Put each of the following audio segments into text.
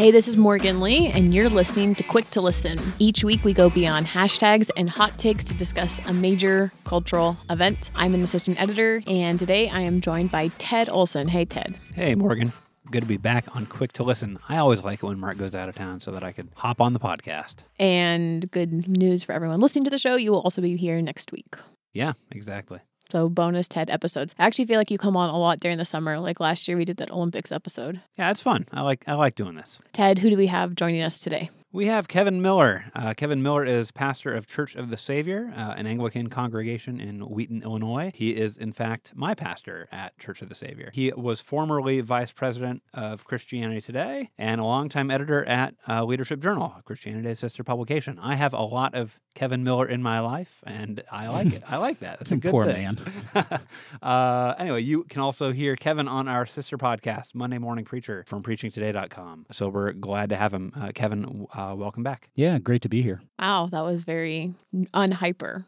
Hey, this is Morgan Lee, and you're listening to Quick to Listen. Each week, we go beyond hashtags and hot takes to discuss a major cultural event. I'm an assistant editor, and today I am joined by Ted Olsen. Hey, Ted. Hey, Morgan. Good to be back on Quick to Listen. I always like it when Mark goes out of town so that I could hop on the podcast. And good news for everyone listening to the show you will also be here next week. Yeah, exactly. So, bonus Ted episodes. I actually feel like you come on a lot during the summer. Like last year, we did that Olympics episode. Yeah, it's fun. I like I like doing this. Ted, who do we have joining us today? We have Kevin Miller. Uh, Kevin Miller is pastor of Church of the Savior, uh, an Anglican congregation in Wheaton, Illinois. He is, in fact, my pastor at Church of the Savior. He was formerly vice president of Christianity Today and a longtime editor at uh, Leadership Journal, Christianity Today's sister publication. I have a lot of Kevin Miller in my life, and I like it. I like that. That's a good Poor thing. man. uh, anyway, you can also hear Kevin on our sister podcast, Monday Morning Preacher, from preachingtoday.com. So we're glad to have him. Uh, Kevin, uh, welcome back. Yeah, great to be here. Wow, that was very unhyper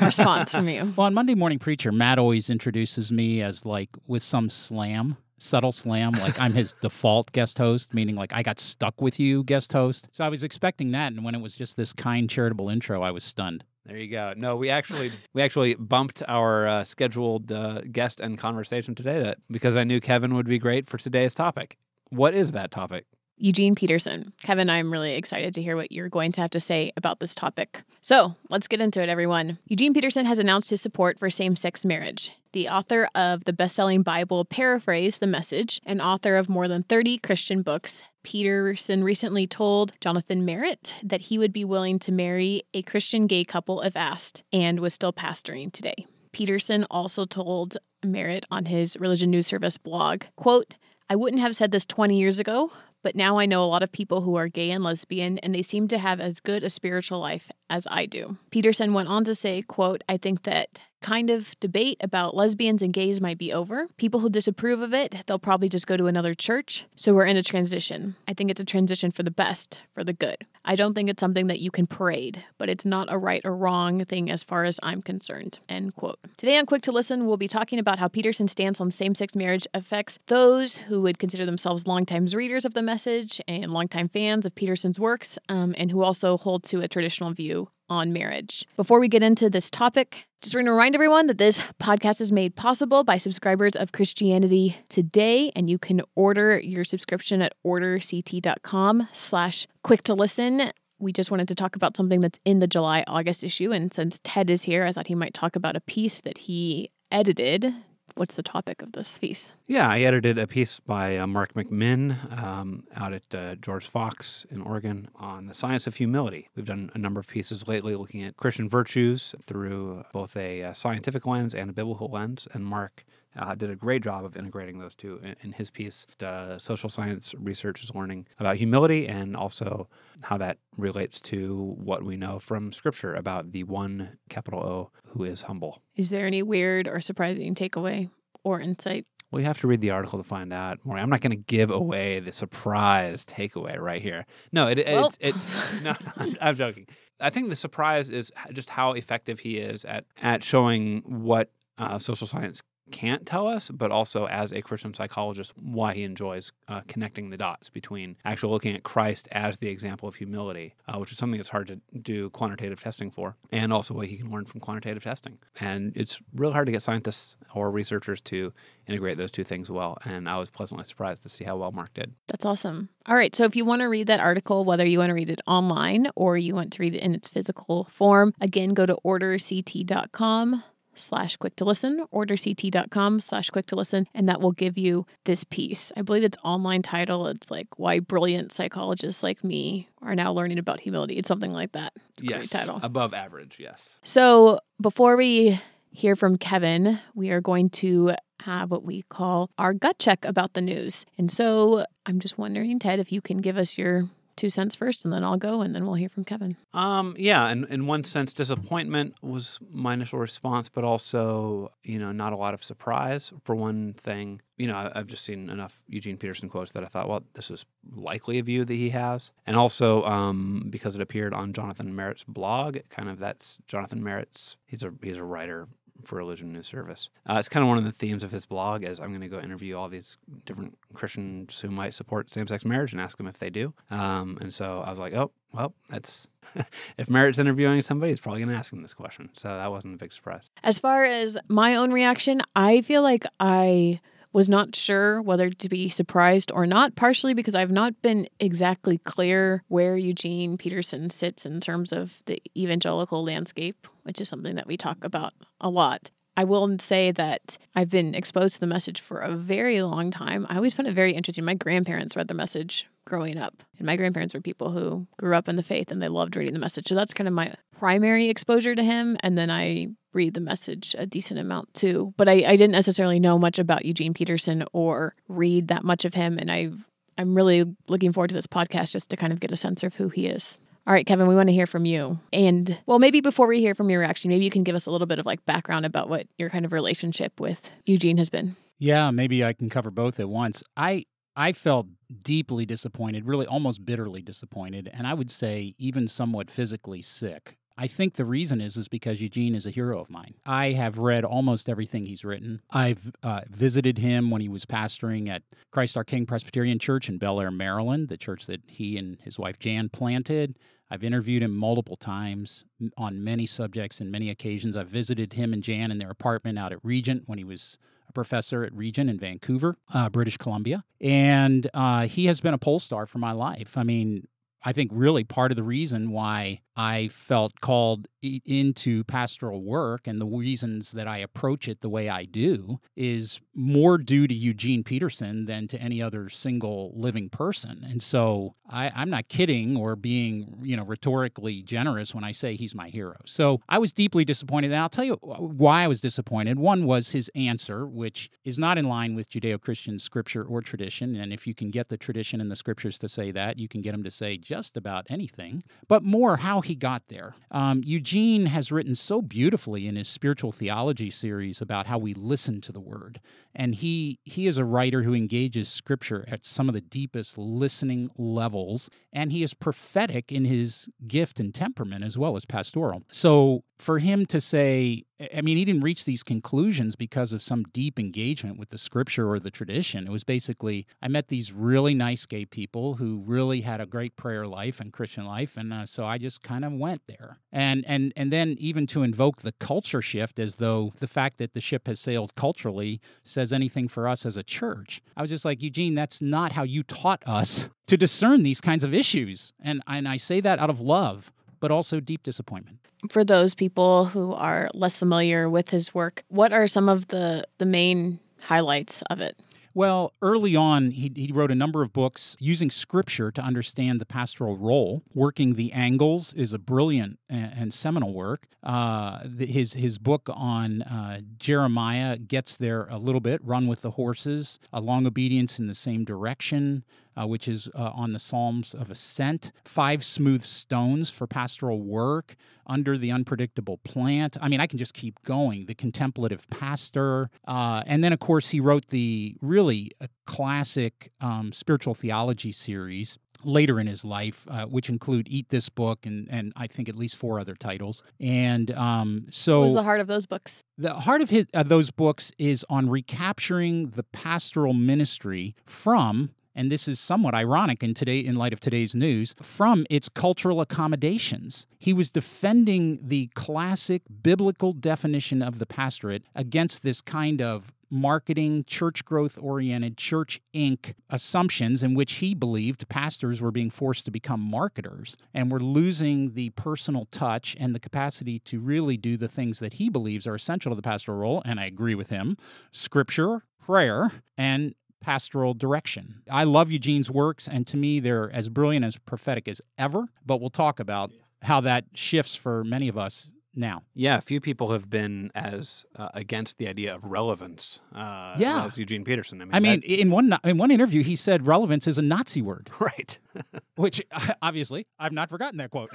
response from you. Well, on Monday Morning Preacher, Matt always introduces me as like with some slam, subtle slam, like I'm his default guest host, meaning like I got stuck with you guest host. So I was expecting that, and when it was just this kind, charitable intro, I was stunned. There you go. No, we actually we actually bumped our uh, scheduled uh, guest and conversation today to, because I knew Kevin would be great for today's topic. What is that topic? Eugene Peterson. Kevin, I'm really excited to hear what you're going to have to say about this topic. So let's get into it, everyone. Eugene Peterson has announced his support for same sex marriage. The author of the best selling Bible Paraphrase the Message and author of more than 30 Christian books, Peterson recently told Jonathan Merritt that he would be willing to marry a Christian gay couple if asked, and was still pastoring today. Peterson also told Merritt on his Religion News Service blog, quote, I wouldn't have said this 20 years ago, but now I know a lot of people who are gay and lesbian and they seem to have as good a spiritual life as I do. Peterson went on to say, quote, I think that kind of debate about lesbians and gays might be over. People who disapprove of it, they'll probably just go to another church. So we're in a transition. I think it's a transition for the best, for the good. I don't think it's something that you can parade, but it's not a right or wrong thing as far as I'm concerned. End quote. Today on Quick to Listen, we'll be talking about how Peterson's stance on same sex marriage affects those who would consider themselves longtime readers of the message and longtime fans of Peterson's works, um, and who also hold to a traditional view on marriage. Before we get into this topic, just want to remind everyone that this podcast is made possible by subscribers of Christianity Today, and you can order your subscription at orderct.com slash quick to listen. We just wanted to talk about something that's in the July August issue, and since Ted is here, I thought he might talk about a piece that he edited. What's the topic of this piece? Yeah, I edited a piece by uh, Mark McMinn um, out at uh, George Fox in Oregon on the science of humility. We've done a number of pieces lately looking at Christian virtues through both a uh, scientific lens and a biblical lens, and Mark uh, did a great job of integrating those two in, in his piece. Uh, social science research is learning about humility and also how that relates to what we know from Scripture about the one capital O who is humble. Is there any weird or surprising takeaway or insight? Well, you have to read the article to find out more. I'm not going to give away the surprise takeaway right here. No, it, Well- it's it. No, I'm, I'm joking. I think the surprise is just how effective he is at at showing what uh, social science can't tell us, but also as a Christian psychologist, why he enjoys uh, connecting the dots between actually looking at Christ as the example of humility, uh, which is something that's hard to do quantitative testing for, and also what he can learn from quantitative testing. And it's really hard to get scientists or researchers to integrate those two things well. And I was pleasantly surprised to see how well Mark did. That's awesome. All right. So if you want to read that article, whether you want to read it online or you want to read it in its physical form, again, go to orderct.com slash quick to listen, orderct.com slash quick to listen, and that will give you this piece. I believe its online title, it's like why brilliant psychologists like me are now learning about humility. It's something like that. It's a great title. above average. Yes. So before we hear from Kevin, we are going to have what we call our gut check about the news. And so I'm just wondering, Ted, if you can give us your two cents first, and then I'll go, and then we'll hear from Kevin. Um, yeah, and in one sense, disappointment was my initial response, but also, you know, not a lot of surprise. For one thing, you know, I've just seen enough Eugene Peterson quotes that I thought, well, this is likely a view that he has, and also um, because it appeared on Jonathan Merritt's blog, kind of that's Jonathan Merritt's. He's a he's a writer for religion news service. Uh, it's kind of one of the themes of his blog is I'm going to go interview all these different Christians who might support same-sex marriage and ask them if they do. Um, and so I was like, oh, well, that's if Merritt's interviewing somebody, he's probably going to ask him this question. So that wasn't a big surprise. As far as my own reaction, I feel like I was not sure whether to be surprised or not, partially because I've not been exactly clear where Eugene Peterson sits in terms of the evangelical landscape, which is something that we talk about a lot. I will say that I've been exposed to the message for a very long time. I always found it very interesting. My grandparents read the message growing up, and my grandparents were people who grew up in the faith and they loved reading the message. So that's kind of my primary exposure to him. And then I read the message a decent amount too. But I, I didn't necessarily know much about Eugene Peterson or read that much of him. And I I'm really looking forward to this podcast just to kind of get a sense of who he is. All right, Kevin, we want to hear from you. And well, maybe before we hear from your reaction, maybe you can give us a little bit of like background about what your kind of relationship with Eugene has been. Yeah, maybe I can cover both at once. I I felt deeply disappointed, really almost bitterly disappointed, and I would say even somewhat physically sick. I think the reason is is because Eugene is a hero of mine. I have read almost everything he's written. I've uh, visited him when he was pastoring at Christ Our King Presbyterian Church in Bel Air, Maryland, the church that he and his wife Jan planted. I've interviewed him multiple times on many subjects and many occasions. I've visited him and Jan in their apartment out at Regent when he was a professor at Regent in Vancouver, uh, British Columbia. And uh, he has been a pole star for my life. I mean, I think really part of the reason why I felt called into pastoral work and the reasons that I approach it the way I do is more due to Eugene Peterson than to any other single living person. And so I, am not kidding or being, you know, rhetorically generous when I say he's my hero. So I was deeply disappointed. And I'll tell you why I was disappointed. One was his answer, which is not in line with Judeo Christian scripture or tradition. And if you can get the tradition and the scriptures to say that, you can get him to say just about anything, but more how he got there. Um, Eugene has written so beautifully in his spiritual theology series about how we listen to the word, and he he is a writer who engages scripture at some of the deepest listening levels, and he is prophetic in his gift and temperament as well as pastoral. So for him to say, I mean, he didn't reach these conclusions because of some deep engagement with the scripture or the tradition. It was basically, I met these really nice gay people who really had a great prayer life and Christian life, and uh, so I just kind of went there. And and and then even to invoke the culture shift, as though the fact that the ship has sailed culturally says anything for us as a church. I was just like, Eugene, that's not how you taught us to discern these kinds of issues, and and I say that out of love but also deep disappointment. For those people who are less familiar with his work, what are some of the, the main highlights of it? Well, early on, he, he wrote a number of books using scripture to understand the pastoral role. Working the Angles is a brilliant and, and seminal work. Uh, his, his book on uh, Jeremiah gets there a little bit Run with the Horses, A Long Obedience in the Same Direction uh, which is uh, on the Psalms of Ascent, Five Smooth Stones for Pastoral Work, Under the Unpredictable Plant. I mean, I can just keep going. The Contemplative Pastor. Uh, and then, of course, he wrote the really uh, classic um, spiritual theology series later in his life, uh, which include Eat This Book and, and I think at least four other titles. And um, so. What was the heart of those books? The heart of his, uh, those books is on recapturing the pastoral ministry from and this is somewhat ironic in today in light of today's news, from its cultural accommodations. He was defending the classic biblical definition of the pastorate against this kind of marketing, church growth oriented, church inc. assumptions in which he believed pastors were being forced to become marketers and were losing the personal touch and the capacity to really do the things that he believes are essential to the pastoral role. And I agree with him scripture, prayer, and pastoral direction. I love Eugene's works, and to me, they're as brilliant as prophetic as ever. But we'll talk about how that shifts for many of us now. Yeah, few people have been as uh, against the idea of relevance uh, Yeah. as Eugene Peterson. I mean, I mean, that- in one in one interview, he said relevance is a Nazi word, right. which obviously I've not forgotten that quote.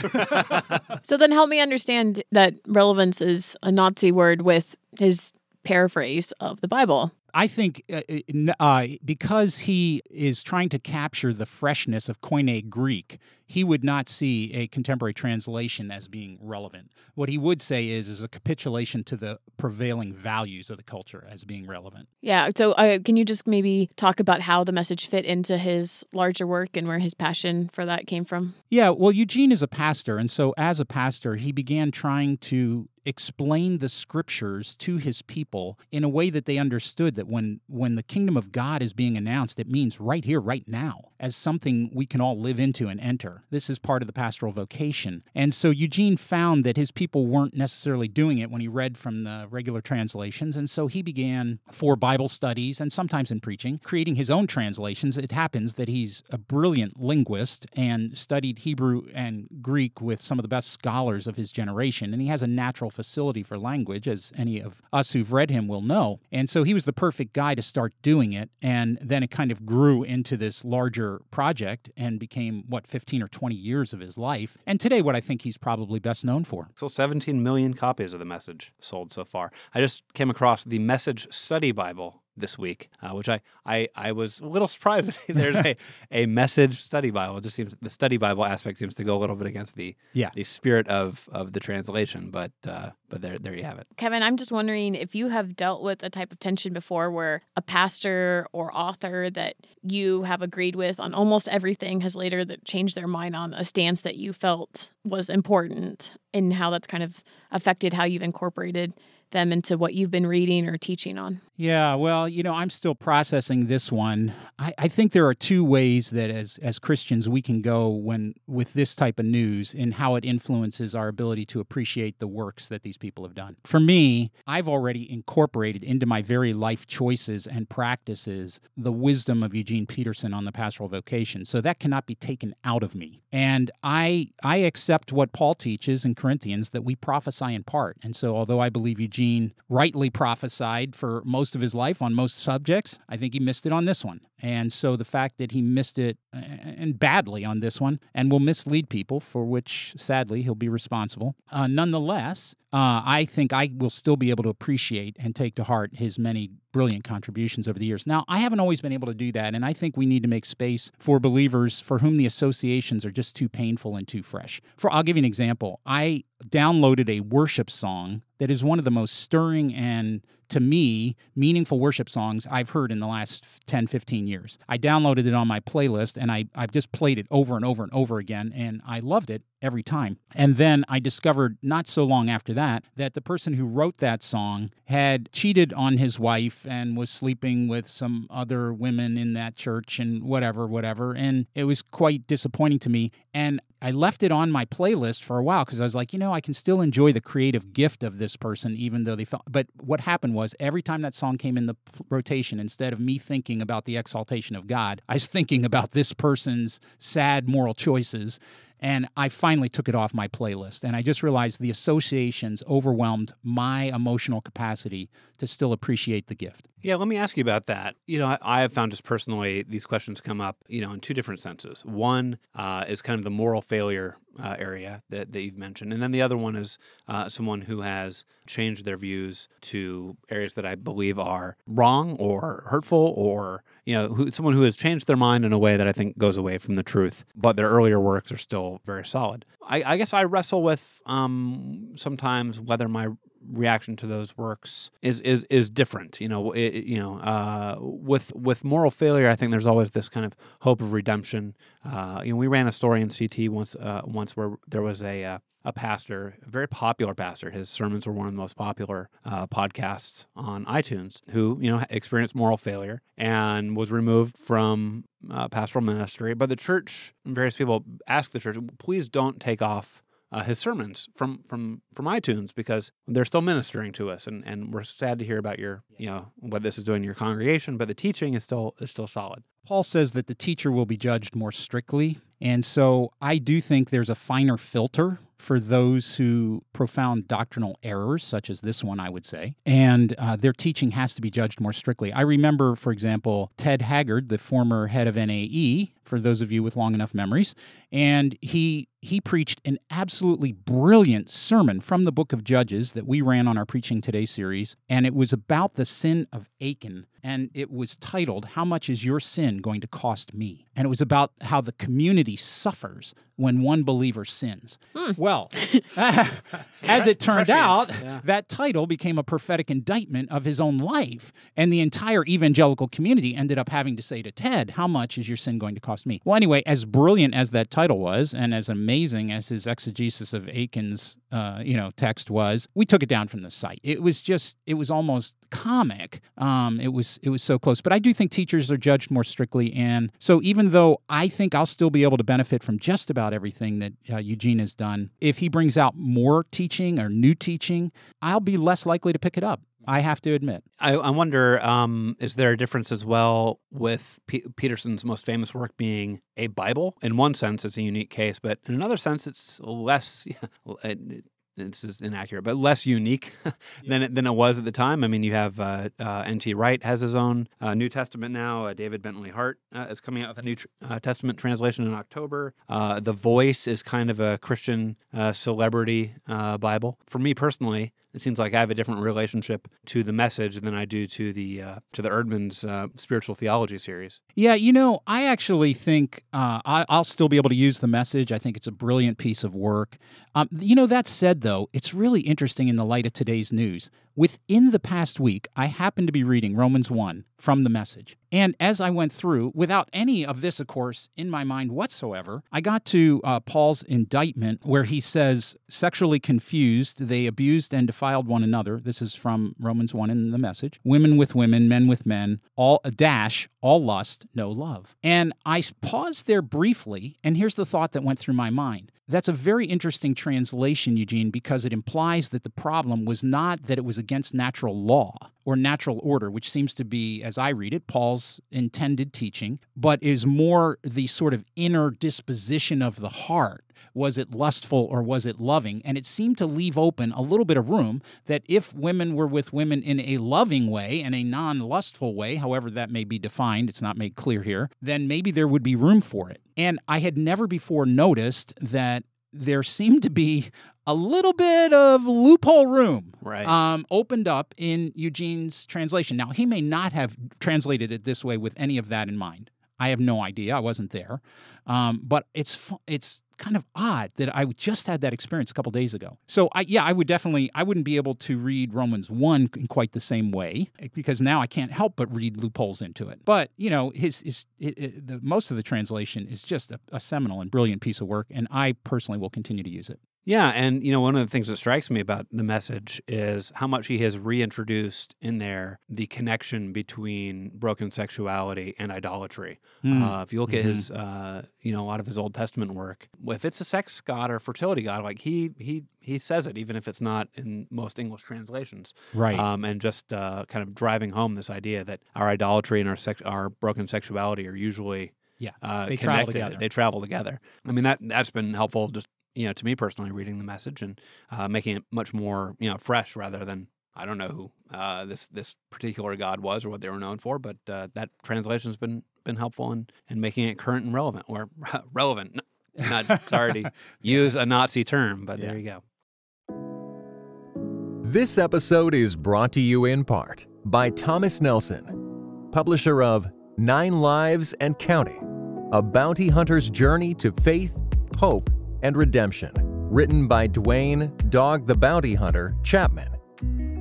So then help me understand that relevance is a Nazi word with his paraphrase of the Bible. I think uh, uh, uh, because he is trying to capture the freshness of Koine Greek, he would not see a contemporary translation as being relevant. What he would say is is a capitulation to the prevailing values of the culture as being relevant. Yeah. So uh, can you just maybe talk about how the message fit into his larger work and where his passion for that came from? Yeah, well, Eugene is a pastor, and so as a pastor, he began trying to explain the scriptures to his people in a way that they understood that when when the kingdom of God is being announced, it means right here, right now, as something we can all live into and enter. This is part of the pastoral vocation. And so Eugene found that his people weren't necessarily doing it when he read from the regular translations, and so he began for Bible studies and sometimes in preaching, creating his own translations. It happens that he's a brilliant linguist and studied Hebrew and Greek with some of the best scholars of his generation, and he has a natural facility for language, as any of us who've read him will know. And so he was the perfect guy to start doing it, and then it kind of grew into this larger project and became what 15 or 20 years of his life. And today, what I think he's probably best known for. So 17 million copies of the message sold so far. I just came across the Message Study Bible this week, uh, which I, I I was a little surprised. There's a, a message study Bible. It just seems the study Bible aspect seems to go a little bit against the Yeah. the spirit of of the translation. But uh, but there there you have it. Kevin, I'm just wondering if you have dealt with a type of tension before where a pastor or author that you have agreed with on almost everything has later that changed their mind on a stance that you felt was important and how that's kind of affected how you've incorporated them into what you've been reading or teaching on. Yeah, well, you know, I'm still processing this one. I, I think there are two ways that as as Christians we can go when with this type of news and how it influences our ability to appreciate the works that these people have done. For me, I've already incorporated into my very life choices and practices the wisdom of Eugene Peterson on the pastoral vocation. So that cannot be taken out of me. And I I accept what Paul teaches in Corinthians that we prophesy in part. And so although I believe Eugene rightly prophesied for most of his life on most subjects, I think he missed it on this one. And so the fact that he missed it uh, and badly on this one and will mislead people, for which sadly he'll be responsible. Uh, nonetheless, uh, I think I will still be able to appreciate and take to heart his many brilliant contributions over the years. Now, I haven't always been able to do that, and I think we need to make space for believers for whom the associations are just too painful and too fresh. For I'll give you an example. I downloaded a worship song that is one of the most stirring and to me meaningful worship songs I've heard in the last 10 15 years. I downloaded it on my playlist and I I've just played it over and over and over again and I loved it every time. And then I discovered not so long after that that the person who wrote that song had cheated on his wife and was sleeping with some other women in that church and whatever whatever and it was quite disappointing to me and I left it on my playlist for a while because I was like, you know, I can still enjoy the creative gift of this person, even though they felt. But what happened was every time that song came in the rotation, instead of me thinking about the exaltation of God, I was thinking about this person's sad moral choices. And I finally took it off my playlist. And I just realized the associations overwhelmed my emotional capacity to still appreciate the gift. Yeah, let me ask you about that. You know, I, have found just personally these questions come up, you know, in two different senses. One uh, is kind of the moral failure uh, area that, that you've mentioned, and then the other one is uh, someone who has changed their views to areas that I believe are wrong or hurtful, or you know, who, someone who has changed their mind in a way that I think goes away from the truth, but their earlier works are still very solid. I, I guess I wrestle with um, sometimes whether my reaction to those works is is is different. You know, it, you know, uh, with with moral failure, I think there's always this kind of hope of redemption. Uh, you know, we ran a story in CT once uh, once where there was a uh, a pastor, a very popular pastor. His sermons were one of the most popular uh, podcasts on iTunes. Who you know experienced moral failure and was removed from uh, pastoral ministry. But the church, various people asked the church, please don't take off uh, his sermons from from from iTunes because they're still ministering to us, and, and we're sad to hear about your you know what this is doing to your congregation, but the teaching is still is still solid. Paul says that the teacher will be judged more strictly. And so I do think there's a finer filter for those who profound doctrinal errors, such as this one, I would say, and uh, their teaching has to be judged more strictly. I remember, for example, Ted Haggard, the former head of NAE, for those of you with long enough memories, and he he preached an absolutely brilliant sermon from the book of Judges that we ran on our Preaching Today series, and it was about the sin of Achan, and it was titled "How much is your sin going to cost me?" And it was about how the community suffers when one believer sins. Hmm. Well, as it turned out, yeah. that title became a prophetic indictment of his own life, and the entire evangelical community ended up having to say to Ted, "How much is your sin going to cost me?" Well, anyway, as brilliant as that title was, and as amazing as his exegesis of Achan's, uh, you know, text was, we took it down from the site. It was just, it was almost comic. Um, it was, it was so close. But I do think teachers are judged more strictly, and so even though I think I'll still be able to benefit from just about everything that uh, Eugene has done, if he brings out more teaching or new teaching, I'll be less likely to pick it up. I have to admit. I, I wonder, um, is there a difference as well with P- Peterson's most famous work being a Bible? In one sense, it's a unique case, but in another sense, it's less. it- this is inaccurate, but less unique than it, than it was at the time. I mean, you have uh, uh, N.T. Wright has his own uh, New Testament now. Uh, David Bentley Hart uh, is coming out with a New tr- uh, Testament translation in October. Uh, the Voice is kind of a Christian uh, celebrity uh, Bible. For me personally, it seems like I have a different relationship to the message than I do to the uh, to the Eerdmans uh, spiritual theology series. Yeah, you know, I actually think uh, I, I'll still be able to use the message. I think it's a brilliant piece of work. Um, you know, that said, though, it's really interesting in the light of today's news. Within the past week, I happened to be reading Romans 1 from the message. And as I went through, without any of this, of course, in my mind whatsoever, I got to uh, Paul's indictment where he says, sexually confused, they abused and defiled one another. This is from Romans 1 in the message. Women with women, men with men, all a dash, all lust, no love. And I paused there briefly, and here's the thought that went through my mind. That's a very interesting translation, Eugene, because it implies that the problem was not that it was against natural law or natural order, which seems to be, as I read it, Paul's intended teaching, but is more the sort of inner disposition of the heart. Was it lustful or was it loving? And it seemed to leave open a little bit of room that if women were with women in a loving way and a non lustful way, however that may be defined, it's not made clear here, then maybe there would be room for it. And I had never before noticed that there seemed to be a little bit of loophole room Right. um, opened up in Eugene's translation. Now, he may not have translated it this way with any of that in mind. I have no idea. I wasn't there, um, but it's it's kind of odd that I just had that experience a couple days ago. So, I, yeah, I would definitely I wouldn't be able to read Romans one in quite the same way eh, because now I can't help but read loopholes into it. But you know, his his the most of the translation is just a, a seminal and brilliant piece of work, and I personally will continue to use it. Yeah, and you know one of the things that strikes me about the message is how much he has reintroduced in there the connection between broken sexuality and idolatry. Hmm. Uh, if you look at his, uh, you know, a lot of his Old Testament work, if it's a sex god or fertility god, like he he he says it, even if it's not in most English translations, right. um, and just uh, kind of driving home this idea that our idolatry and our sex, our broken sexuality are usually Yeah, uh, they travel connected. together. They travel together. I mean that that's been helpful. Just you know, to me personally, reading the message and uh, making it much more you know fresh rather than I don't know who uh, this this particular god was or what they were known for, but uh, that translation's been been helpful in, in making it current and relevant or relevant. Not sorry to use a Nazi term, but there you go. This episode is brought to you in part by Thomas Nelson, publisher of Nine Lives and Counting A Bounty Hunter's Journey to Faith, Hope, and Redemption, written by Duane Dog the Bounty Hunter Chapman.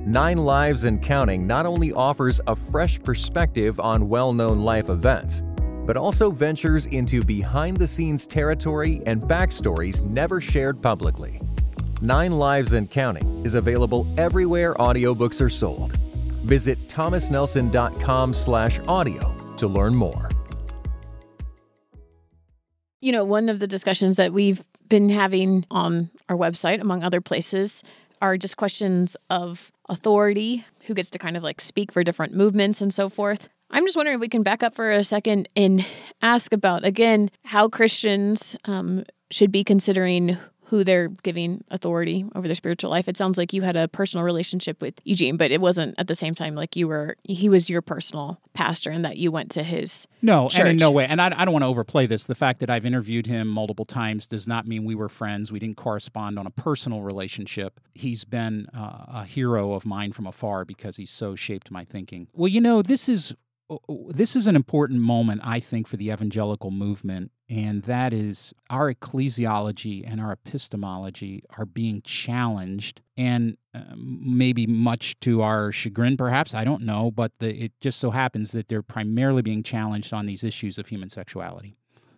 Nine Lives and Counting not only offers a fresh perspective on well known life events, but also ventures into behind the scenes territory and backstories never shared publicly. Nine Lives and Counting is available everywhere audiobooks are sold. Visit thomasnelson.com/audio to learn more. You know, one of the discussions that we've been having on our website, among other places, are just questions of authority, who gets to kind of like speak for different movements and so forth. I'm just wondering if we can back up for a second and ask about, again, how Christians um, should be considering who they're giving authority over their spiritual life. It sounds like you had a personal relationship with Eugene, but it wasn't at the same time like you were, he was your personal pastor and that you went to his. No, and in no way. And I, I don't want to overplay this. The fact that I've interviewed him multiple times does not mean we were friends. We didn't correspond on a personal relationship. He's been uh, a hero of mine from afar because he's so shaped my thinking. Well, you know, this is this is an important moment, I think, for the evangelical movement, and that is our ecclesiology and our epistemology are being challenged, and uh, maybe much to our chagrin, perhaps I don't know, but the, it just so happens that they're primarily being challenged on these issues of human sexuality.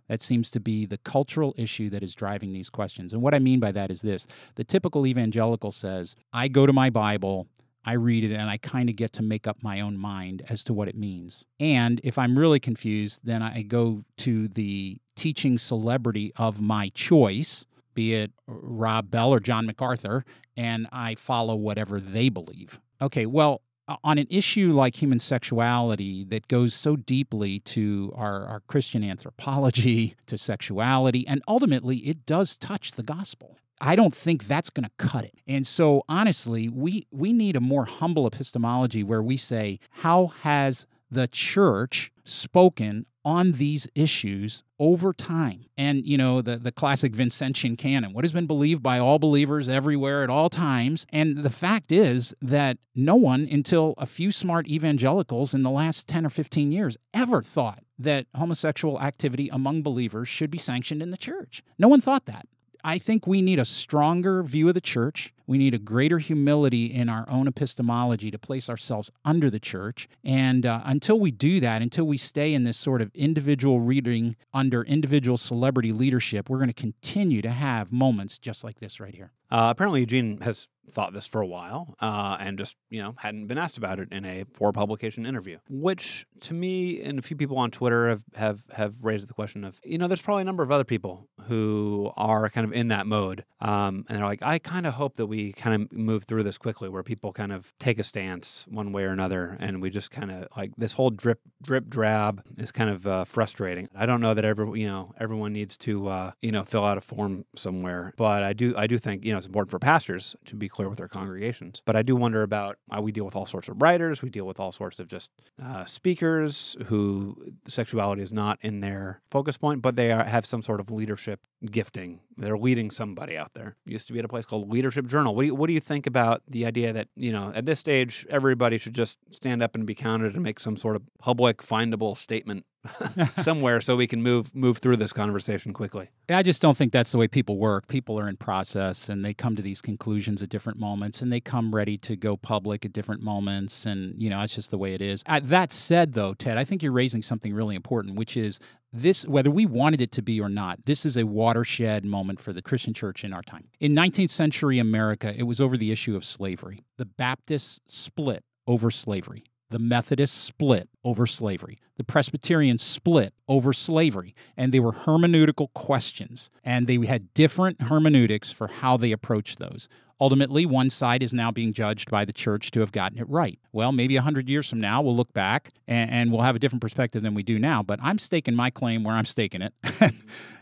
That seems to be the cultural issue that is driving these questions. And what I mean by that is this the typical evangelical says, I go to my Bible, I read it, and I kind of get to make up my own mind as to what it means. And if I'm really confused, then I go to the teaching celebrity of my choice, be it Rob Bell or John MacArthur, and I follow whatever they believe. Okay, well, on an issue like human sexuality that goes so deeply to our, our Christian anthropology, to sexuality, and ultimately it does touch the gospel. I don't think that's going to cut it. And so honestly, we we need a more humble epistemology where we say, how has the church spoken on these issues over time. And, you know, the, the classic Vincentian canon, what has been believed by all believers everywhere at all times. And the fact is that no one until a few smart evangelicals in the last 10 or 15 years ever thought that homosexual activity among believers should be sanctioned in the church. No one thought that. I think we need a stronger view of the church. We need a greater humility in our own epistemology to place ourselves under the church. And uh, until we do that, until we stay in this sort of individual reading under individual celebrity leadership, we're going to continue to have moments just like this right here. Uh, apparently, Eugene has thought this for a while uh, and just you know hadn't been asked about it in a for publication interview which to me and a few people on twitter have have have raised the question of you know there's probably a number of other people who are kind of in that mode um, and they're like i kind of hope that we kind of move through this quickly where people kind of take a stance one way or another and we just kind of like this whole drip drip drab is kind of uh, frustrating i don't know that every you know everyone needs to uh, you know fill out a form somewhere but i do i do think you know it's important for pastors to be clear with their congregations. But I do wonder about uh, we deal with all sorts of writers, we deal with all sorts of just uh, speakers who sexuality is not in their focus point, but they are, have some sort of leadership gifting. They're leading somebody out there. Used to be at a place called Leadership Journal. What do you, what do you think about the idea that you know at this stage everybody should just stand up and be counted and make some sort of public findable statement somewhere so we can move move through this conversation quickly. I just don't think that's the way people work. People are in process and they come to these conclusions at different moments and they come ready to go public at different moments and you know, that's just the way it is. That said though, Ted, I think you're raising something really important, which is this whether we wanted it to be or not this is a watershed moment for the christian church in our time. In 19th century america it was over the issue of slavery. The baptists split over slavery. The Methodists split over slavery. The Presbyterians split over slavery. And they were hermeneutical questions. And they had different hermeneutics for how they approached those. Ultimately, one side is now being judged by the church to have gotten it right. Well, maybe 100 years from now, we'll look back and, and we'll have a different perspective than we do now. But I'm staking my claim where I'm staking it.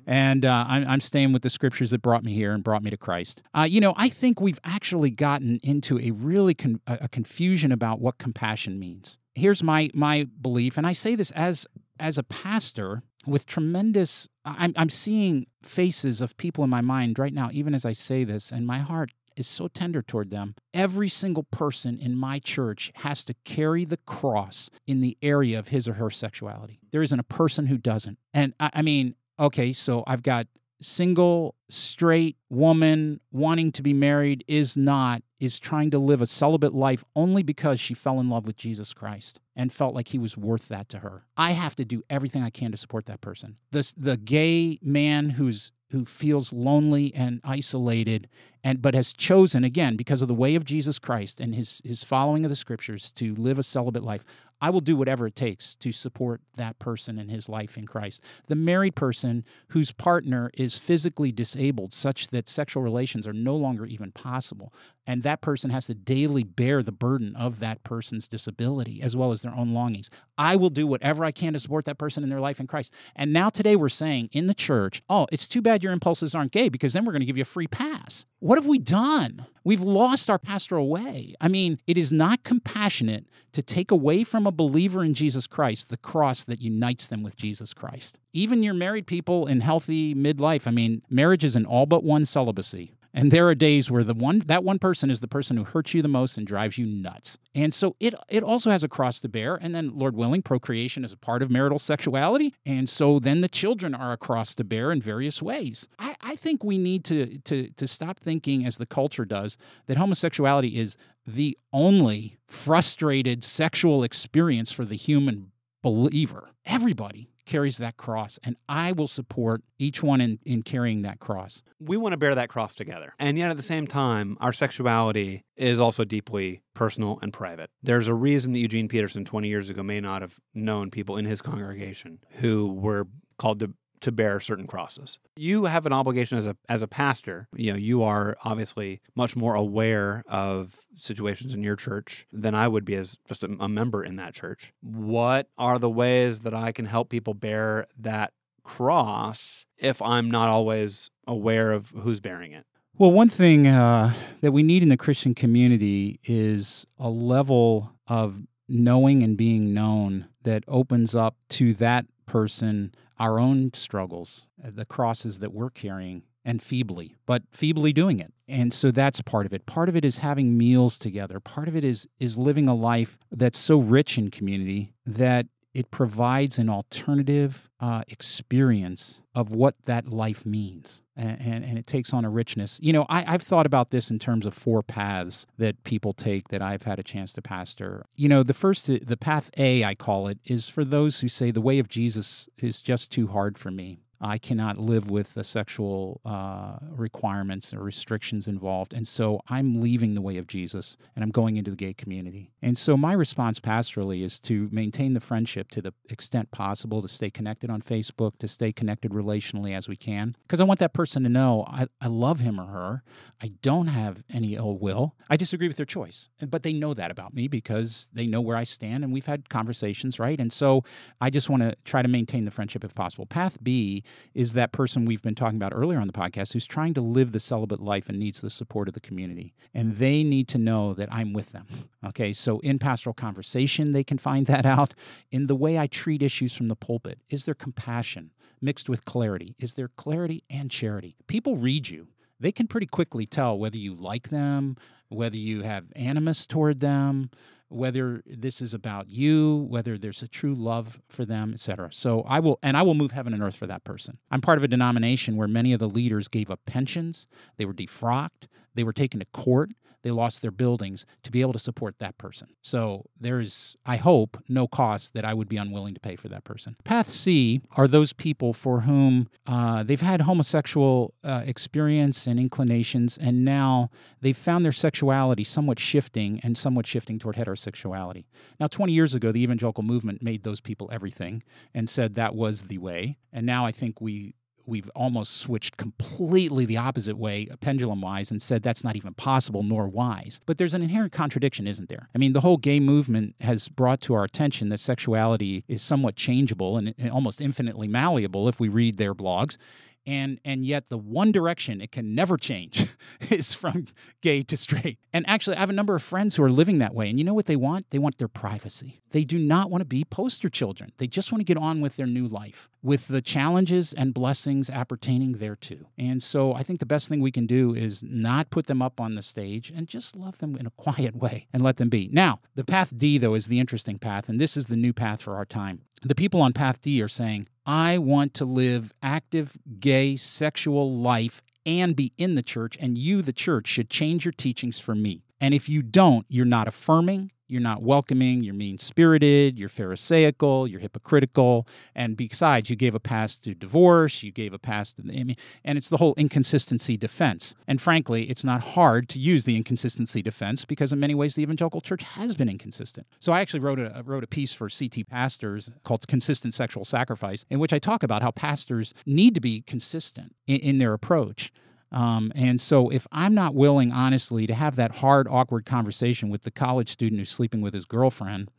and uh, I'm, I'm, staying with the scriptures that brought me here and brought me to Christ. Uh, you know, I think we've actually gotten into a really con- a confusion about what compassion means. Here's my my belief, and I say this as as a pastor with tremendous. I'm I'm seeing faces of people in my mind right now, even as I say this, and my heart is so tender toward them. Every single person in my church has to carry the cross in the area of his or her sexuality. There isn't a person who doesn't. And I, I mean, okay, so I've got single, straight woman wanting to be married is not, is trying to live a celibate life only because she fell in love with Jesus Christ and felt like he was worth that to her. I have to do everything I can to support that person. This the gay man who's who feels lonely and isolated and but has chosen again because of the way of Jesus Christ and his his following of the scriptures to live a celibate life. I will do whatever it takes to support that person in his life in Christ. The married person whose partner is physically disabled such that sexual relations are no longer even possible, and that person has to daily bear the burden of that person's disability as well as their own longings. I will do whatever I can to support that person in their life in Christ. And now today we're saying in the church, oh, it's too bad your impulses aren't gay because then we're going to give you a free pass. What have we done? We've lost our pastoral way. I mean, it is not compassionate to take away from a believer in Jesus Christ the cross that unites them with Jesus Christ. Even your married people in healthy midlife, I mean, marriage is an all but one celibacy. And there are days where the one that one person is the person who hurts you the most and drives you nuts. And so it it also has a cross to bear. And then, Lord willing, procreation is a part of marital sexuality. And so then the children are a cross to bear in various ways. I, I think we need to to to stop thinking as the culture does that homosexuality is the only frustrated sexual experience for the human believer. Everybody carries that cross, and I will support each one in, in carrying that cross. We want to bear that cross together. And yet at the same time, our sexuality is also deeply personal and private. There's a reason that Eugene Peterson 20 years ago may not have known people in his congregation who were called to to bear certain crosses. You have an obligation as a as a pastor. You know, you are obviously much more aware of situations in your church than I would be as just a, a member in that church. What are the ways that I can help people bear that cross if I'm not always aware of who's bearing it? Well, one thing uh, that we need in the Christian community is a level of knowing and being known that opens up to that person our own struggles, uh, the crosses that we're carrying, and feebly, but feebly doing it. And so that's part of it. Part of it is having meals together. Part of it is is living a life that's so rich in community that it provides an alternative uh, experience of what that life means. And, and, it takes on a richness. You know, I, I've thought about this in terms of four paths that people take that I've had a chance to pastor. You know, the first, the path A, I call it, is for those who say the way of Jesus is just too hard for me. I cannot live with the sexual uh, requirements or restrictions involved. And so I'm leaving the way of Jesus and I'm going into the gay community. And so my response pastorally is to maintain the friendship to the extent possible, to stay connected on Facebook, to stay connected relationally as we can. Because I want that person to know I, I love him or her. I don't have any ill will. I disagree with their choice. But they know that about me because they know where I stand and we've had conversations, right? And so I just want to try to maintain the friendship if possible. Path B is that person we've been talking about earlier on the podcast who's trying to live the celibate life and needs the support of the community. And they need to know that I'm with them. Okay, so in pastoral conversation, they can find that out. In the way I treat issues from the pulpit, is there compassion mixed with clarity? Is there clarity and charity? People read you. They can pretty quickly tell whether you like them, whether you have animus toward them, whether this is about you, whether there's a true love for them, etc. So I will, and I will move heaven and earth for that person. I'm part of a denomination where many of the leaders gave up pensions, they were defrocked, they were taken to court, they lost their buildings to be able to support that person. So there is, I hope, no cost that I would be unwilling to pay for that person. Path C are those people for whom uh, they've had homosexual uh, experience and inclinations, and now they've found their sexuality somewhat shifting and somewhat shifting toward heterosexuality. Now, 20 years ago, the evangelical movement made those people everything and said that was the way. And now I think we we've almost switched completely the opposite way, pendulum wise, and said that's not even possible nor wise. But there's an inherent contradiction, isn't there? I mean, the whole gay movement has brought to our attention that sexuality is somewhat changeable and almost infinitely malleable if we read their blogs and and yet the one direction it can never change is from gay to straight. And actually i have a number of friends who are living that way and you know what they want? They want their privacy. They do not want to be poster children. They just want to get on with their new life with the challenges and blessings appertaining thereto and so i think the best thing we can do is not put them up on the stage and just love them in a quiet way and let them be. Now the path d though is the interesting path and this is the new path for our time. The people on path d are saying I want to live active gay sexual life and be in the church, and you, the church, should change your teachings for me. And if you don't, you're not affirming, you're not welcoming, you're mean spirited, you're Pharisaical, you're hypocritical. And besides, you gave a pass to divorce, you gave a pass to, I mean, and it's the whole inconsistency defense. And frankly, it's not hard to use the inconsistency defense because in many ways the evangelical church has been inconsistent. So I actually wrote a, wrote a piece for CT Pastors called Consistent Sexual Sacrifice, in which I talk about how pastors need to be consistent in, in their approach. Um, and so, if I'm not willing, honestly, to have that hard, awkward conversation with the college student who's sleeping with his girlfriend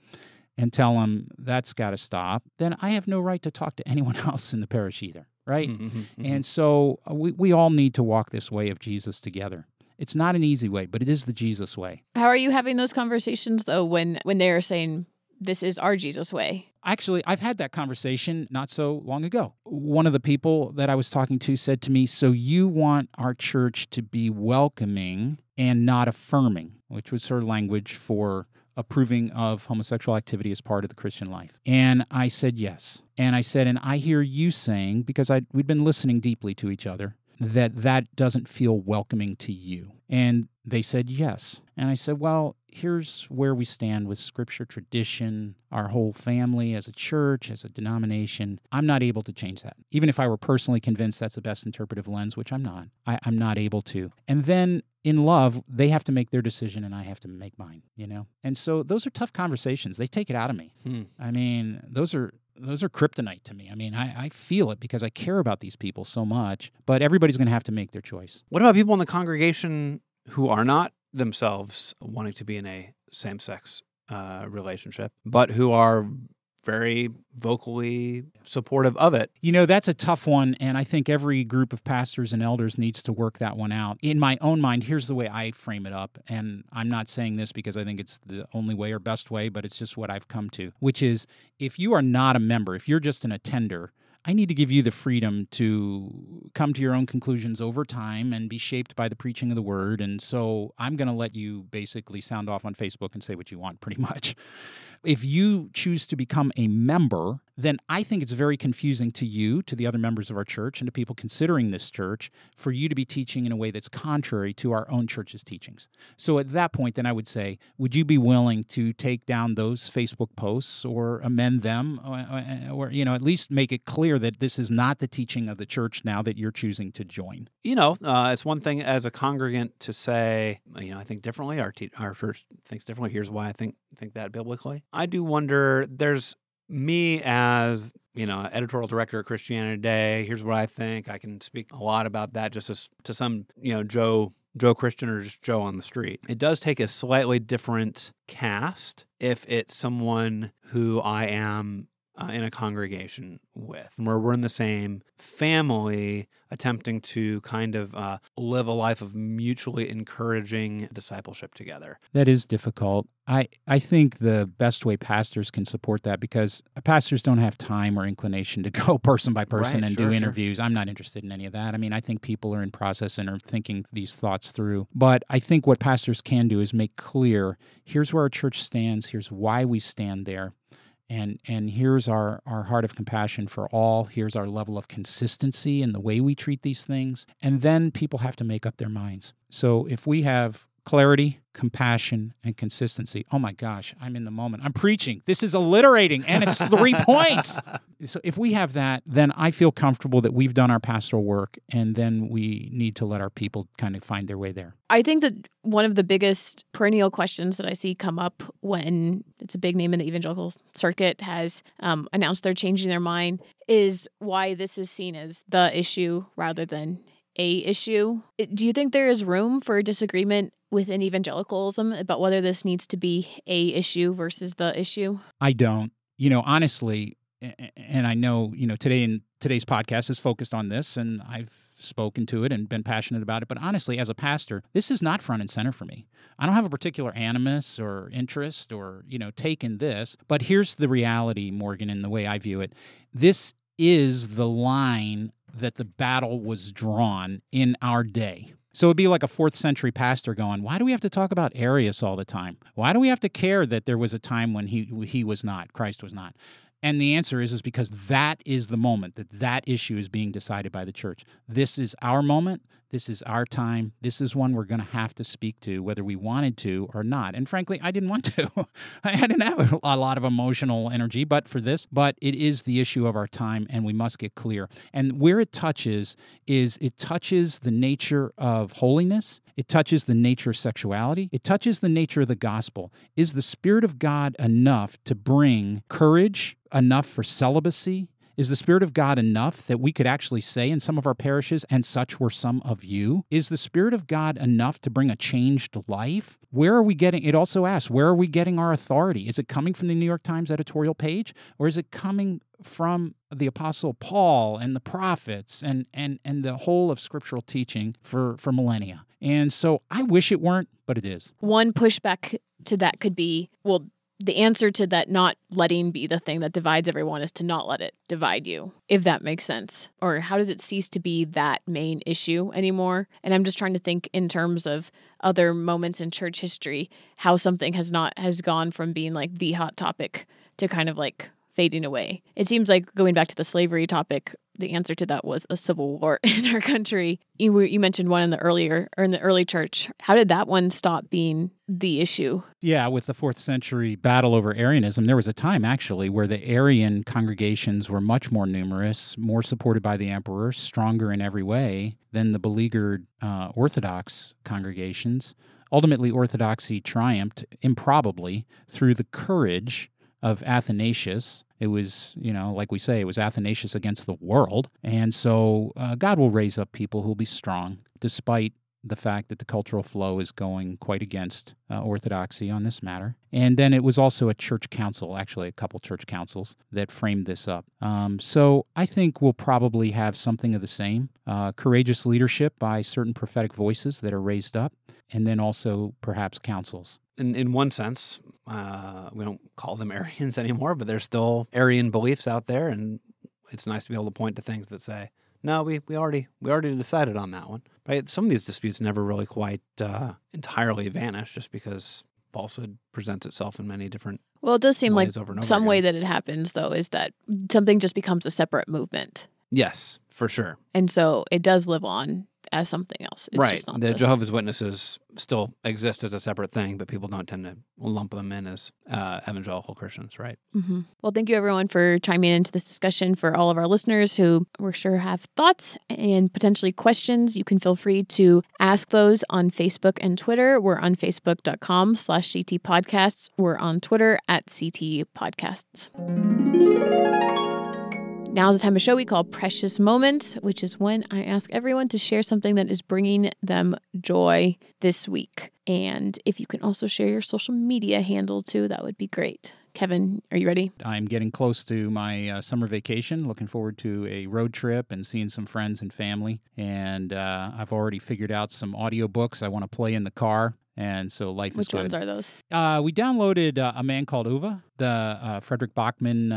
and tell him that's got to stop, then I have no right to talk to anyone else in the parish either, right? Mhm, mhm, mhm. And so, uh, we, we all need to walk this way of Jesus together. It's not an easy way, but it is the Jesus way. How are you having those conversations though when when they are saying this is our Jesus way? Actually, I've had that conversation not so long ago. One of the people that I was talking to said to me, So you want our church to be welcoming and not affirming, which was her language for approving of homosexual activity as part of the Christian life. And I said, Yes. And I said, And I hear you saying, because I, we'd been listening deeply to each other, that that doesn't feel welcoming to you. And they said yes. And I said, well, here's where we stand with scripture tradition, our whole family as a church, as a denomination. I'm not able to change that. Even if I were personally convinced that's the best interpretive lens, which I'm not, I, I'm not able to. And then in love, they have to make their decision and I have to make mine, you know? And so those are tough conversations. They take it out of me. Hmm. I mean, those are those are kryptonite to me. I mean, I, I feel it because I care about these people so much, but everybody's going to have to make their choice. What about people in the congregation who are not themselves wanting to be in a same sex uh, relationship, but who are very vocally supportive of it? You know, that's a tough one. And I think every group of pastors and elders needs to work that one out. In my own mind, here's the way I frame it up. And I'm not saying this because I think it's the only way or best way, but it's just what I've come to, which is if you are not a member, if you're just an attender, I need to give you the freedom to come to your own conclusions over time and be shaped by the preaching of the word. And so I'm going to let you basically sound off on Facebook and say what you want, pretty much. If you choose to become a member, then I think it's very confusing to you, to the other members of our church, and to people considering this church for you to be teaching in a way that's contrary to our own church's teachings. So at that point, then I would say, would you be willing to take down those Facebook posts or amend them, or, or you know, at least make it clear that this is not the teaching of the church now that you're choosing to join? You know, uh, it's one thing as a congregant to say, you know, I think differently. Our te- our church thinks differently. Here's why I think think that biblically. I do wonder. There's me as you know editorial director at Christianity Today. Here's what I think. I can speak a lot about that just as to some you know Joe Joe Christian or just Joe on the street. It does take a slightly different cast if it's someone who I am uh, in a congregation with, where we're in the same family, attempting to kind of uh, live a life of mutually encouraging discipleship together. That is difficult. I, I think the best way pastors can support that because pastors don't have time or inclination to go person by person Right, and sure, do sure. interviews. I'm not interested in any of that. I mean, I think people are in process and are thinking these thoughts through. But I think what pastors can do is make clear here's where our church stands, here's why we stand there. And, and here's our, our heart of compassion for all. Here's our level of consistency in the way we treat these things. And then people have to make up their minds. So if we have clarity, compassion, and consistency. Oh my gosh, I'm in the moment. I'm preaching. This is alliterating and it's three points. So if we have that, then I feel comfortable that we've done our pastoral work and then we need to let our people kind of find their way there. I think that one of the biggest perennial questions that I see come up when it's a big name in the evangelical circuit has um, announced they're changing their mind is why this is seen as the issue rather than a issue. Do you think there is room for disagreement within evangelicalism about whether this needs to be a issue versus the issue? I don't. You know, honestly, and I know, you know, today in today's podcast is focused on this and I've spoken to it and been passionate about it, but honestly, as a pastor, this is not front and center for me. I don't have a particular animus or interest or, you know, take in this, but here's the reality, Morgan, in the way I view it. This is the line that the battle was drawn in our day. So it'd be like a fourth century pastor going, Why do we have to talk about Arius all the time? Why do we have to care that there was a time when he, he was not, Christ was not? And the answer is, is because that is the moment that that issue is being decided by the church. This is our moment. This is our time. This is one we're going to have to speak to, whether we wanted to or not. And frankly, I didn't want to. I didn't have a lot of emotional energy, but for this, but it is the issue of our time, and we must get clear. And where it touches is it touches the nature of holiness. It touches the nature of sexuality. It touches the nature of the gospel. Is the Spirit of God enough to bring courage, enough for celibacy, is the Spirit of God enough that we could actually say in some of our parishes, and such were some of you? Is the Spirit of God enough to bring a changed life? Where are we getting, it also asks, where are we getting our authority? Is it coming from the New York Times editorial page, or is it coming from the apostle paul and the prophets and and and the whole of scriptural teaching for for millennia and so i wish it weren't but it is One pushback to that could be well, the answer to that not letting be the thing that divides everyone is to not let it divide you, if that makes sense. Or how does it cease to be that main issue anymore? And I'm just trying to think in terms of other moments in church history, how something has not has gone from being like the hot topic to kind of like fading away. It seems like going back to the slavery topic, the answer to that was a civil war in our country. You, you mentioned one in the earlier or in the early church. How did that one stop being the issue? Yeah, with the fourth century battle over Arianism, there was a time actually where the Arian congregations were much more numerous, more supported by the emperor, stronger in every way than the beleaguered uh, Orthodox congregations. Ultimately, Orthodoxy triumphed improbably through the courage of Athanasius. It was, you know, like we say, it was Athanasius against the world. And so uh, God will raise up people who will be strong despite the fact that the cultural flow is going quite against uh, orthodoxy on this matter. And then it was also a church council, actually, a couple church councils that framed this up. Um, so I think we'll probably have something of the same uh, courageous leadership by certain prophetic voices that are raised up, and then also perhaps councils. In in one sense, uh, we don't call them Arians anymore, but there's still Arian beliefs out there, and it's nice to be able to point to things that say, "No, we, we already we already decided on that one." Right? Some of these disputes never really quite uh, entirely vanish, just because falsehood presents itself in many different Well, it does seem like over over some again. way that it happens though is that something just becomes a separate movement. Yes, for sure. And so it does live on as something else. It's right. Just not The this. Jehovah's Witnesses still exist as a separate thing, but people don't tend to lump them in as uh, evangelical Christians, right? hmm Well, thank you everyone for chiming into this discussion. For all of our listeners who we're sure have thoughts and potentially questions, you can feel free to ask those on Facebook and Twitter. We're on facebook.com slash CT podcasts. We're on Twitter at CT podcasts. Now's the time of show we call Precious Moments, which is when I ask everyone to share something that is bringing them joy this week. And if you can also share your social media handle too, that would be great. Kevin, are you ready? I'm getting close to my uh, summer vacation. Looking forward to a road trip and seeing some friends and family. And uh, I've already figured out some audiobooks I want to play in the car. And so life Which is good. ones are those? Uh, we downloaded uh, A Man Called Ove, the uh, Fredrik Backman uh,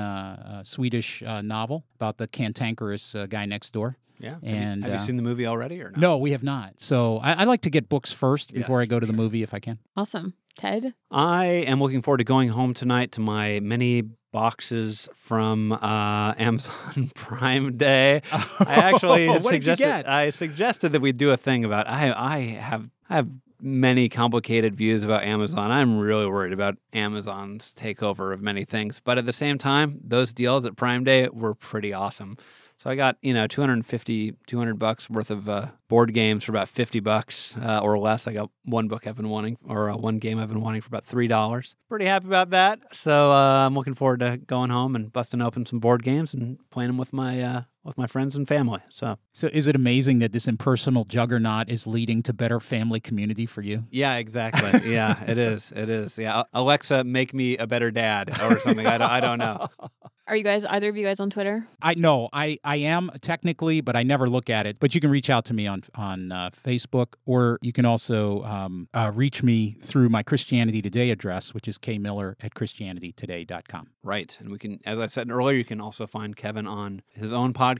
uh, Swedish uh, novel about the cantankerous uh, guy next door. Yeah. Have, And, you, have you seen the movie already or not? No, we have not. So I, I like to get books first before Yes, I go to the sure. movie if I can. Awesome. Ted? I am looking forward to going home tonight to my many boxes from uh, Amazon Prime Day. I actually what did you suggested get? I suggested that we do a thing about I I have I have many complicated views about Amazon. I'm really worried about Amazon's takeover of many things, but at the same time, those deals at Prime Day were pretty awesome. So I got, you know, 250 200 bucks worth of uh, board games for about 50 bucks uh, or less. I got one book I've been wanting or uh, one game I've been wanting for about $3. Pretty happy about that. So uh, I'm looking forward to going home and busting open some board games and playing them with my uh, with my friends and family. So So is it amazing that this impersonal juggernaut is leading to better family community for you? yeah, exactly. yeah, it is. It is. Yeah, Alexa, make me a better dad or something. I don't, I don't know. Are you guys, either of you guys on Twitter? I no, I I am technically, but I never look at it. But you can reach out to me on on uh, Facebook, or you can also um, uh, reach me through my Christianity Today address, which is kmiller at christianitytoday.com. Right. And we can, as I said earlier, you can also find Kevin on his own podcast.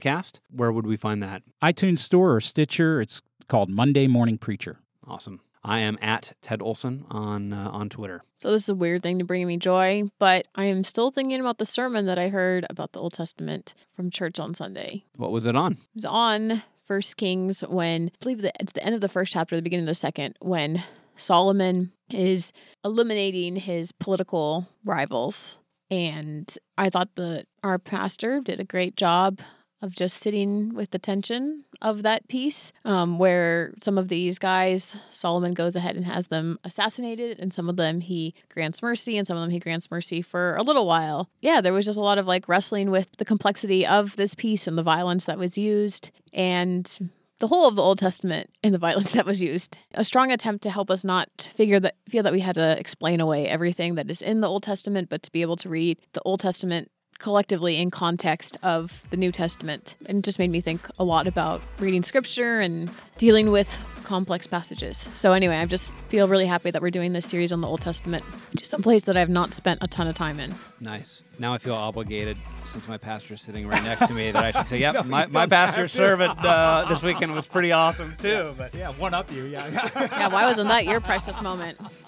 Where would we find that? iTunes Store or Stitcher. It's called Monday Morning Preacher. Awesome. I am at Ted Olsen on uh, on Twitter. So this is a weird thing to bring me joy, but I am still thinking about the sermon that I heard about the Old Testament from church on Sunday. What was it on? It was on First Kings when I believe that it's the end of the first chapter, the beginning of the second, when Solomon is eliminating his political rivals. And I thought that our pastor did a great job of just sitting with the tension of that piece, um, where some of these guys, Solomon goes ahead and has them assassinated, and some of them he grants mercy, and some of them he grants mercy for a little while. Yeah, there was just a lot of like wrestling with the complexity of this piece and the violence that was used, and the whole of the Old Testament and the violence that was used. A strong attempt to help us not figure that feel that we had to explain away everything that is in the Old Testament, but to be able to read the Old Testament collectively in context of the New Testament. And it just made me think a lot about reading scripture and dealing with complex passages. So anyway, I just feel really happy that we're doing this series on the Old Testament, which is place that I've not spent a ton of time in. Nice. Now I feel obligated, since my pastor's sitting right next to me, that I should say, "Yep, no, my, my pastor's servant uh, this weekend was pretty awesome too." But yeah, one up you, yeah. yeah, why wasn't that your precious moment?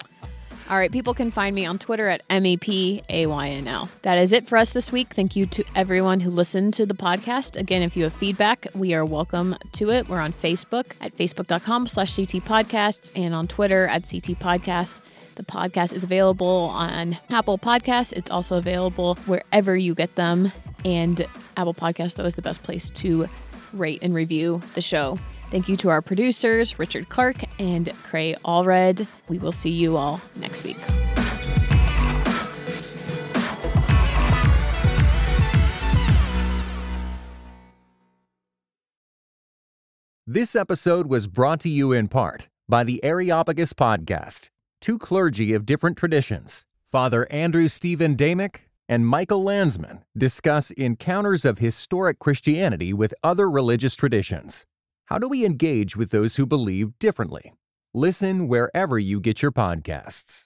All right, people can find me on Twitter at MEPAYNL. That is it for us this week. Thank you to everyone who listened to the podcast. Again, if you have feedback, we are welcome to it. We're on Facebook at facebook.com slash CT Podcasts and on Twitter at CT Podcasts. The podcast is available on Apple Podcasts. It's also available wherever you get them. And Apple Podcast, though, is the best place to rate and review the show. Thank you to our producers, Richard Clark and Cray Allred. We will see you all next week. This episode was brought to you in part by the Areopagus Podcast, two clergy of different traditions, Father Andrew Stephen Damick and Michael Landsman, discuss encounters of historic Christianity with other religious traditions. How do we engage with those who believe differently? Listen wherever you get your podcasts.